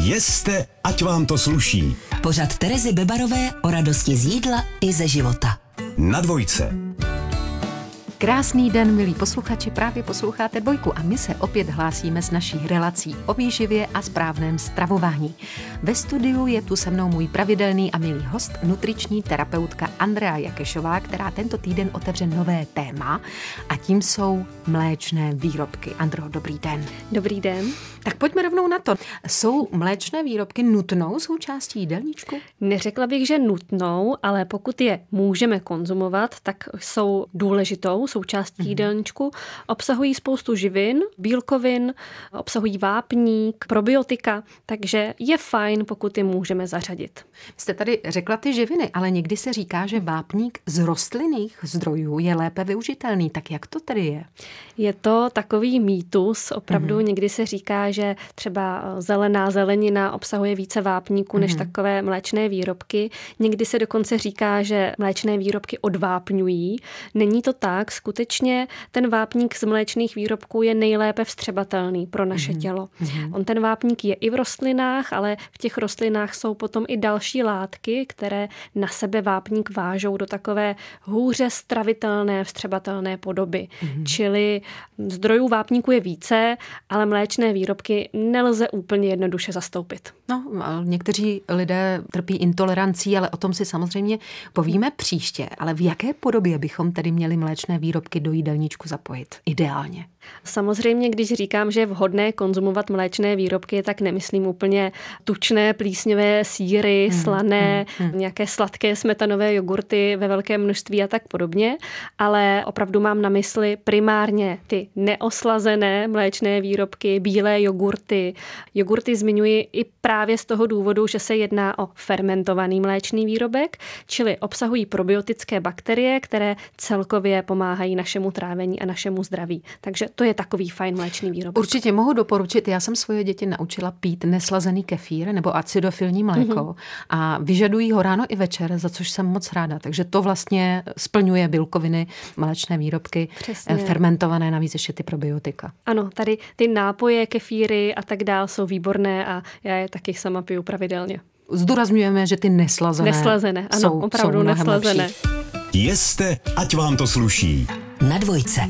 Jeste, ať vám to sluší. Pořad Terezy Bebarové o radosti z jídla i ze života. Na dvojce. Krásný den, milí posluchači, právě posloucháte Dvojku a my se opět hlásíme s naší relací o výživě a správném stravování. Ve studiu je tu se mnou můj pravidelný a milý host, nutriční terapeutka Andrea Jakešová, která tento týden otevře nové téma a tím jsou mléčné výrobky. Andro, dobrý den. Dobrý den. Tak pojďme rovnou na to. Jsou mléčné výrobky nutnou součástí jídelníčku? Neřekla bych, že nutnou, ale pokud je můžeme konzumovat, tak jsou důležitou součástí mm-hmm. jídelníčku. Obsahují spoustu živin, bílkovin, obsahují vápník, probiotika, takže je fajn, pokud je můžeme zařadit. Jste tady řekla ty živiny, ale někdy se říká, že vápník z rostlinných zdrojů je lépe využitelný. Tak jak to tedy je? Je to takový mýtus. Opravdu mm-hmm. někdy se říká, že třeba zelená zelenina obsahuje více vápníků mm-hmm. než mhm. takové mléčné výrobky. Někdy se dokonce říká, že mléčné výrobky odvápňují. Není to tak, skutečně ten vápník z mléčných výrobků je nejlépe vstřebatelný pro naše mm-hmm. tělo. Mm-hmm. On ten vápník je i v rostlinách, ale v těch rostlinách jsou potom i další látky, které na sebe vápník vážou do takové hůře stravitelné, vstřebatelné podoby. Mm-hmm. Čili zdrojů vápníku je více, ale mléčné výrobky nelze úplně jednoduše zastoupit. No, někteří lidé trpí intolerancí, ale o tom si samozřejmě povíme příště. Ale v jaké podobě bychom tedy měli mléčné výrobky do jídelníčku zapojit? Ideálně. Samozřejmě, když říkám, že je vhodné konzumovat mléčné výrobky, tak nemyslím úplně tučné, plísňové síry, mm, slané, mm, mm. nějaké sladké smetanové jogurty ve velkém množství a tak podobně, ale opravdu mám na mysli primárně ty neoslazené mléčné výrobky, bílé jogurty. Jogurty zmiňuji i právě z toho důvodu, že se jedná o fermentovaný mléčný výrobek, čili obsahují probiotické bakterie, které celkově pomáhají našemu trávení a našemu zdraví. Takže to je takový fajn mléčný výrobek. Určitě mohu doporučit. Já jsem svoje děti naučila pít neslazený kefír nebo acidofilní mléko mm-hmm. a vyžadují ho ráno i večer, za což jsem moc ráda. Takže to vlastně splňuje bílkoviny, mléčné výrobky, Přesně. fermentované, navíc ještě ty probiotika. Ano, tady ty nápoje, kefíry a tak dál jsou výborné a já je taky sama piju pravidelně. Zdůrazňujeme, že ty neslazené, neslazené ano, jsou, opravdu jsou neslazené. Lepší. Jeste, ať vám to sluší. Na dvojce.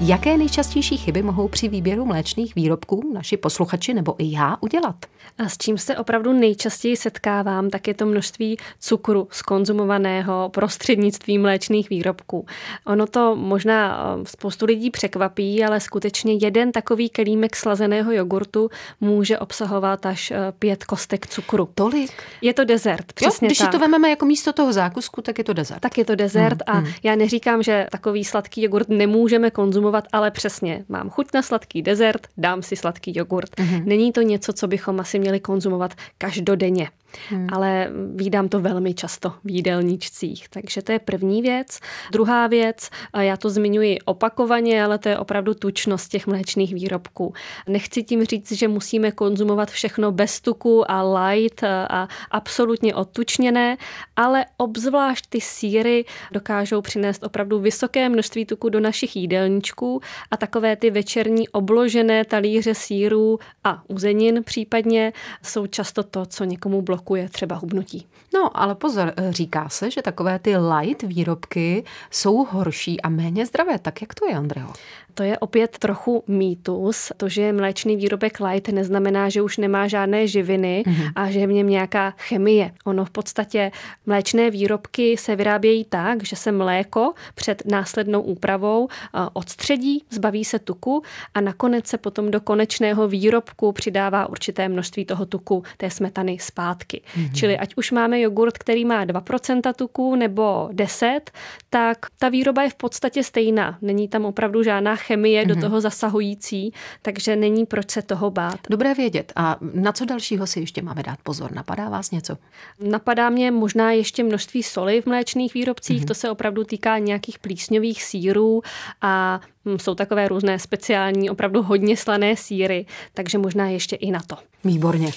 Jaké nejčastější chyby mohou při výběru mléčných výrobků naši posluchači nebo i já udělat? A s čím se opravdu nejčastěji setkávám, tak je to množství cukru skonzumovaného prostřednictvím mléčných výrobků. Ono to možná eh, spoustu lidí překvapí, ale skutečně jeden takový kelímek slazeného jogurtu může obsahovat až eh, pět kostek cukru. Tolik? Je to dezert, přesně jo, když tak. to vezmeme jako místo toho zákusku, tak je to dezert. Tak je to dezert hmm, a hmm. já neříkám, že takový sladký jogurt nemůžeme konzumovat, ale přesně, mám chuť na sladký dezert, dám si sladký jogurt. Hmm. Není to něco, co bychom asi měli konzumovat každodenně. Hmm. Ale vídám to velmi často v jídelníčcích. Takže to je první věc. Druhá věc, já to zmiňuji opakovaně, ale to je opravdu tučnost těch mléčných výrobků. Nechci tím říct, že musíme konzumovat všechno bez tuku a light a absolutně odtučněné, ale obzvlášť ty síry dokážou přinést opravdu vysoké množství tuku do našich jídelníčků a takové ty večerní obložené talíře sírů a uzenin případně jsou často to, co někomu blokuje blokuje třeba hubnutí. No, ale pozor, eh, říká se, že takové ty light výrobky jsou horší a méně zdravé. Tak jak to je, Andreo? To je opět trochu mýtus. To, že je mléčný výrobek light, neznamená, že už nemá žádné živiny mm-hmm. a že je v něm nějaká chemie. Ono v podstatě mléčné výrobky se vyrábějí tak, že se mléko před následnou úpravou eh, odstředí, zbaví se tuku a nakonec se potom do konečného výrobku přidává určité množství toho tuku, té smetany zpátky. Mm-hmm. Čili ať už máme jogurt, který má 2% tuku nebo 10, tak ta výroba je v podstatě stejná. Není tam opravdu žádná chemie mm-hmm. do mhm. toho zasahující, takže není proč se toho bát. Dobré vědět. A na co dalšího si ještě máme dát pozor? Napadá vás něco? Napadá mě možná ještě množství soli v mléčných výrobcích. Mm-hmm. To se opravdu týká nějakých plísňových sírů a jsou takové různé speciální, opravdu hodně slané síry, takže možná ještě i na to. Výborně.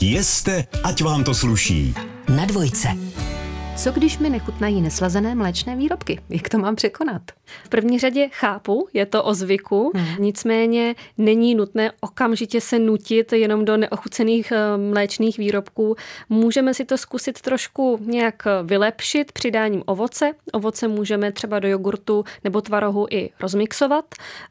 Jeste, ať vám to sluší. Na dvojce. Co když mi nechutnají neslazené mléčné výrobky? Jak to mám překonat? V první řadě chápu, je to o zvyku, hmm. nicméně není nutné okamžitě se nutit jenom do neochucených eh, mléčných výrobků. Můžeme si to zkusit trošku nějak vylepšit přidáním ovoce. Ovoce můžeme třeba do jogurtu nebo tvarohu i rozmixovat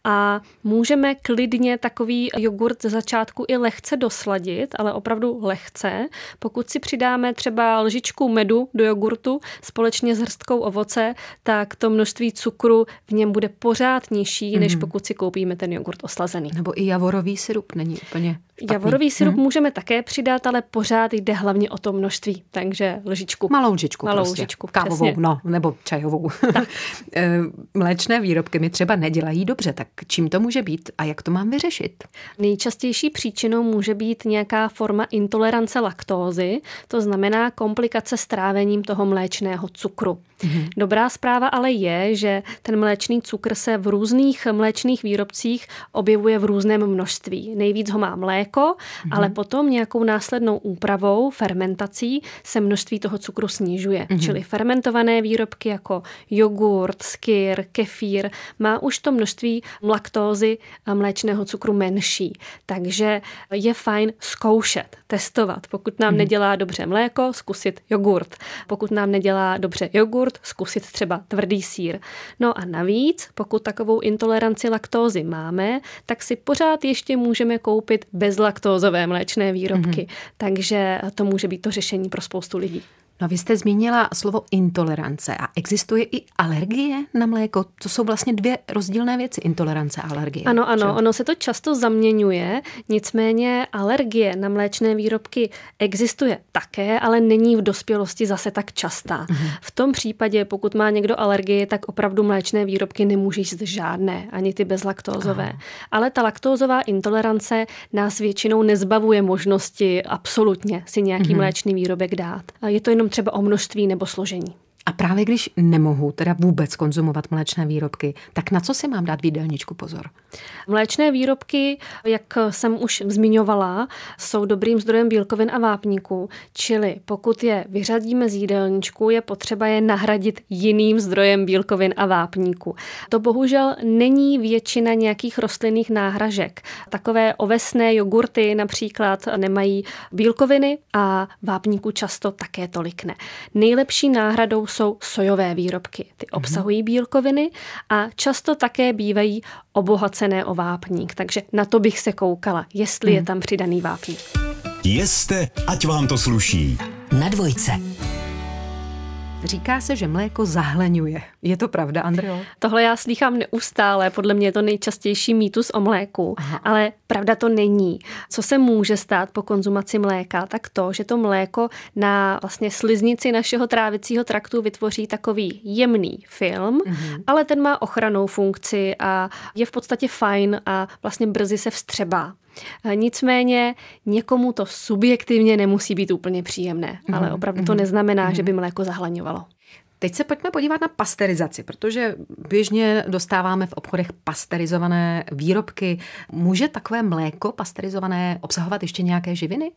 a můžeme klidně takový jogurt ze začátku i lehce dosladit, ale opravdu lehce. Pokud si přidáme třeba lžičku medu do jogurtu společně s hrstkou ovoce, tak to množství cukru v něm bude pořád nižší, mm. než mhm. pokud si koupíme ten jogurt oslazený. Nebo i javorový syrup není úplně Špatný. Javorový syrup hmm. můžeme také přidat, ale pořád jde hlavně o to množství. Takže lžičku. Malou lžičku. Malou prostě. lžičku. Kávovou, přesně. no, nebo čajovou. Tak. Eh, mléčné výrobky mi třeba nedělají dobře, tak čím to může být a jak to mám vyřešit? Nejčastější příčinou může být nějaká forma intolerance laktózy, to znamená komplikace s trávením toho mléčného cukru. Hmm. Dobrá zpráva ale je, že ten mléčný cukr se v různých mléčných výrobcích objevuje v různém množství. Nejvíc ho má mléko, mléko, mm-hmm. ale potom nějakou následnou úpravou, fermentací se množství toho cukru snižuje. Mm-hmm. Čili fermentované výrobky jako jogurt, skyr, kefír má už to množství laktózy a mléčného cukru menší. Takže je fajn zkoušet, testovat. Pokud nám mm-hmm. nedělá dobře mléko, zkusit jogurt. Pokud nám nedělá dobře jogurt, zkusit třeba tvrdý sír. No a navíc, pokud takovou intoleranci laktózy máme, tak si pořád ještě můžeme koupit bez bezlaktózové mléčné výrobky. Mm-hmm. Takže to může být to řešení pro spoustu lidí. No vy jste zmínila slovo intolerance a existuje i alergie na mléko. To jsou vlastně dvě rozdílné věci, intolerance a alergie. Ano, ano, ono se to často zaměňuje, nicméně alergie na mléčné výrobky existuje také, ale není v dospělosti zase tak častá. Mhm. V tom případě, pokud má někdo alergii, tak opravdu mléčné výrobky nemůže jíst žádné, ani ty bezlaktózové. Aha. Ale ta laktózová intolerance nás většinou nezbavuje možnosti absolutně si nějaký mhm. mléčný výrobek dát. Je to jenom jenom třeba o množství nebo složení. A právě když nemohu teda vůbec konzumovat mléčné výrobky, tak na co si mám dát v pozor? Mléčné výrobky, jak jsem už zmiňovala, jsou dobrým zdrojem bílkovin a vápníků, čili pokud je vyřadíme z jídelníčku, je potřeba je nahradit jiným zdrojem bílkovin a vápníků. To bohužel není většina nějakých rostlinných náhražek. Takové ovesné jogurty například nemají bílkoviny a vápníků často také tolik ne. Nejlepší náhradou jsou sojové výrobky. Ty mhm. obsahují bílkoviny a často také bývají obohacené o vápník, takže na to bych se koukala, jestli je mhm. tam přidaný vápník. Jeste, ať vám to sluší. Na dvojce. Říká se, že mléko zahleňuje. Je to pravda, Andreo? Tohle já slýchám neustále, podle mě je to nejčastější mýtus o mléku, Aha. ale pravda to není. Co se může stát po konzumaci mléka, tak to, že to mléko na vlastně sliznici našeho trávicího traktu vytvoří takový jemný film, mhm. ale ten má ochranou funkci a je v podstatě fajn a vlastně brzy se vstřebá. Nicméně někomu to subjektivně nemusí být úplně příjemné, mm. ale opravdu to mhm. neznamená, mm. že by mléko zahlaňovalo. Teď se pojďme podívat na pasterizaci, protože běžně dostáváme v obchodech pasterizované výrobky. Může takové mléko pasterizované obsahovat ještě nějaké živiny?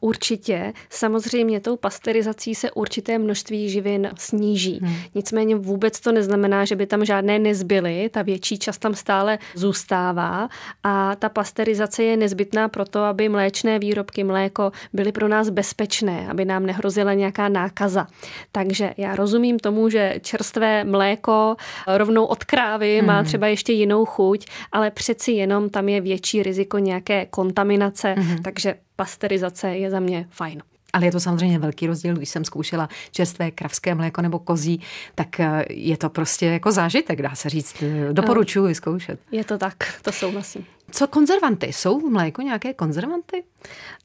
Určitě. Samozřejmě tou pasterizací se určité množství živin sníží. Hmm. Nicméně vůbec to neznamená, že by tam žádné nezbyly. Ta větší část tam stále zůstává a ta pasterizace je nezbytná proto, aby mléčné výrobky, mléko byly pro nás bezpečné, aby nám nehrozila nějaká nákaza. Takže já rozumím tomu, že čerstvé mléko rovnou od krávy hmm. má třeba ještě jinou chuť, ale přeci jenom tam je větší riziko nějaké kontaminace, hmm. takže pasterizace je za mě fajn. Ale je to samozřejmě velký rozdíl, když jsem zkoušela čerstvé kravské mléko nebo kozí, tak eh, je to prostě jako zážitek, dá se říct. Doporučuji vyzkoušet. Je to tak, to souhlasím. Co konzervanty? Jsou v mléku nějaké konzervanty?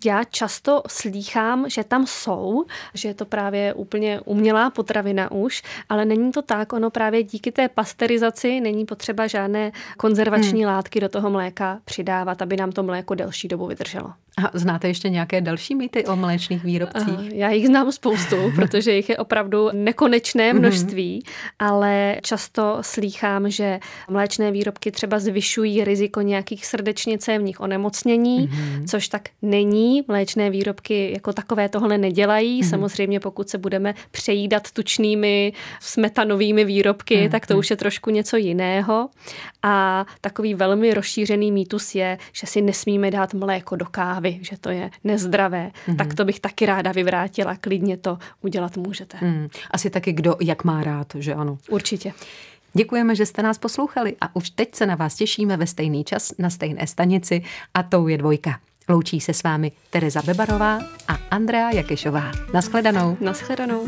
Já často slýchám, že tam jsou, že je to právě úplně umělá potravina už, ale není to tak. Ono právě díky té pasterizaci není potřeba žádné konzervační hmm. látky do toho mléka přidávat, aby nám to mléko delší dobu vydrželo. A znáte ještě nějaké další mýty o mléčných výrobcích? Já jich znám spoustu, protože jich je opravdu nekonečné mhm. množství, ale často slýchám, že mléčné výrobky třeba zvyšují riziko nějakých srdečně cévních onemocnění, mm-hmm. což tak není. Mléčné výrobky jako takové tohle nedělají. Mm-hmm. Samozřejmě pokud se budeme přejídat tučnými smetanovými výrobky, mm-hmm. tak to už je trošku něco jiného. A takový velmi rozšířený mýtus je, že si nesmíme dát mléko do kávy, že to je nezdravé. Mm-hmm. Tak to bych taky ráda vyvrátila. Klidně to udělat můžete. Mm. Asi taky kdo jak má rád, že ano. Určitě. Děkujeme, že jste nás poslouchali a už teď se na vás těšíme ve stejný čas na stejné stanici a tou je dvojka. Loučí se s vámi Tereza Bebarová a Andrea Jakešová. Naschledanou. Naschledanou.